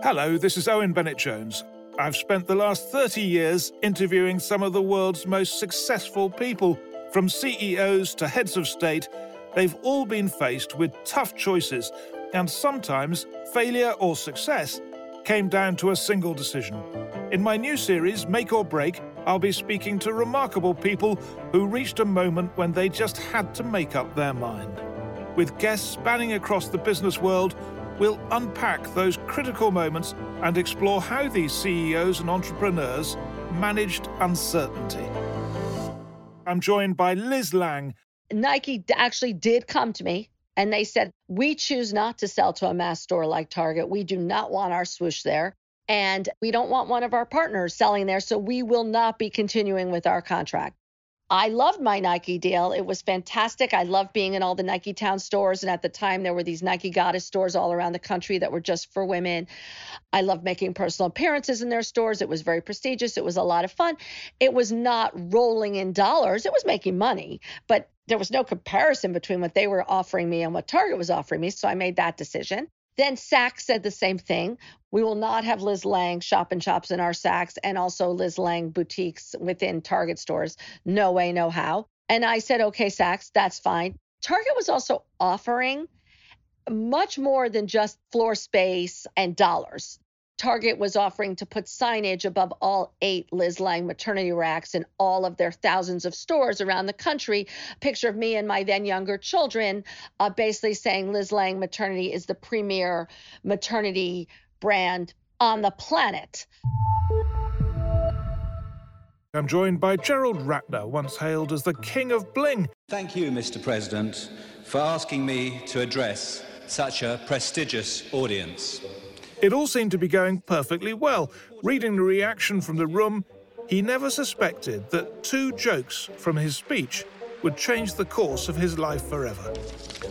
Hello, this is Owen Bennett Jones. I've spent the last 30 years interviewing some of the world's most successful people, from CEOs to heads of state. They've all been faced with tough choices, and sometimes failure or success came down to a single decision. In my new series, Make or Break, I'll be speaking to remarkable people who reached a moment when they just had to make up their mind. With guests spanning across the business world, we'll unpack those critical moments and explore how these CEOs and entrepreneurs managed uncertainty. I'm joined by Liz Lange. Nike actually did come to me and they said, We choose not to sell to a mass store like Target. We do not want our swoosh there. And we don't want one of our partners selling there. So we will not be continuing with our contract. I loved my Nike deal. It was fantastic. I loved being in all the Niketown stores. And at the time, there were these Nike Goddess stores all around the country that were just for women. I loved making personal appearances in their stores. It was very prestigious. It was a lot of fun. It was not rolling in dollars, it was making money, but there was no comparison between what they were offering me and what Target was offering me. So I made that decision. Then Saks said the same thing. We will not have Liz Lange shop and shops in our Saks and also Liz Lange boutiques within Target stores. No way, no how. And I said, okay, Saks, that's fine. Target was also offering much more than just floor space and dollars. Target was offering to put signage above all eight Liz Lange maternity racks in all of their thousands of stores around the country. A picture of me and my then younger children, uh, basically saying Liz Lange Maternity is the premier maternity brand on the planet. I'm joined by Gerald Ratner, once hailed as the king of bling. Thank you, Mr. President, for asking me to address such a prestigious audience. It all seemed to be going perfectly well. Reading the reaction from the room, he never suspected that two jokes from his speech would change the course of his life forever.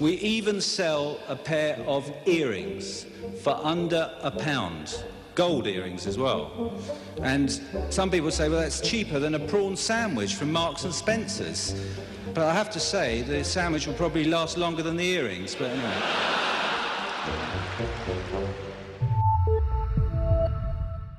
We even sell a pair of earrings for under a pound. Gold earrings as well. And some people say, well, that's cheaper than a prawn sandwich from Marks and Spencer's. But I have to say, the sandwich will probably last longer than the earrings. But anyway.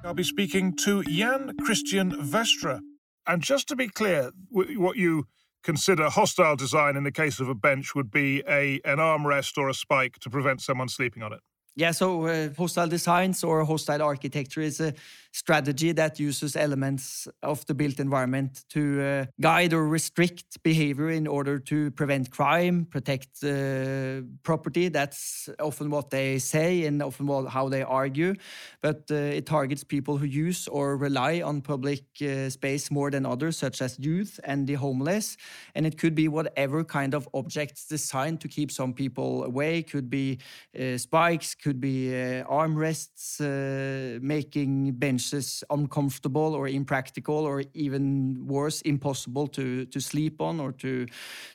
I'll be speaking to Jan Christian Vestre. And just to be clear, what you consider hostile design in the case of a bench would be a an armrest or a spike to prevent someone sleeping on it. Yeah, so uh, hostile designs or hostile architecture is a strategy that uses elements of the built environment to uh, guide or restrict behavior in order to prevent crime, protect uh, property. That's often what they say and often how they argue. But uh, it targets people who use or rely on public uh, space more than others, such as youth and the homeless. And it could be whatever kind of objects designed to keep some people away. Could be uh, spikes, could be uh, armrests, uh, making benches uncomfortable or impractical or even worse impossible to to sleep on or to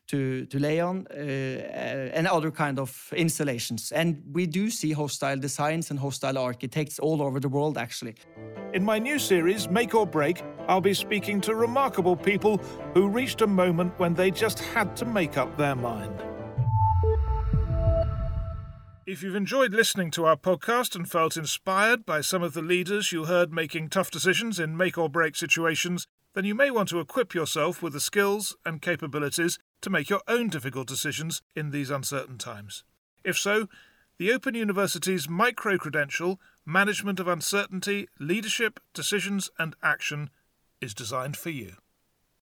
to to lay on uh, uh, and other kind of installations. And we do see hostile designs and hostile architects all over the world actually. In my new series make or break i'll be speaking to remarkable people who reached a moment when they just had to make up their mind if you've enjoyed listening to our podcast and felt inspired by some of the leaders you heard making tough decisions in make or break situations, then you may want to equip yourself with the skills and capabilities to make your own difficult decisions in these uncertain times. If so, the Open University's micro credential management of uncertainty, leadership, decisions, and action is designed for you.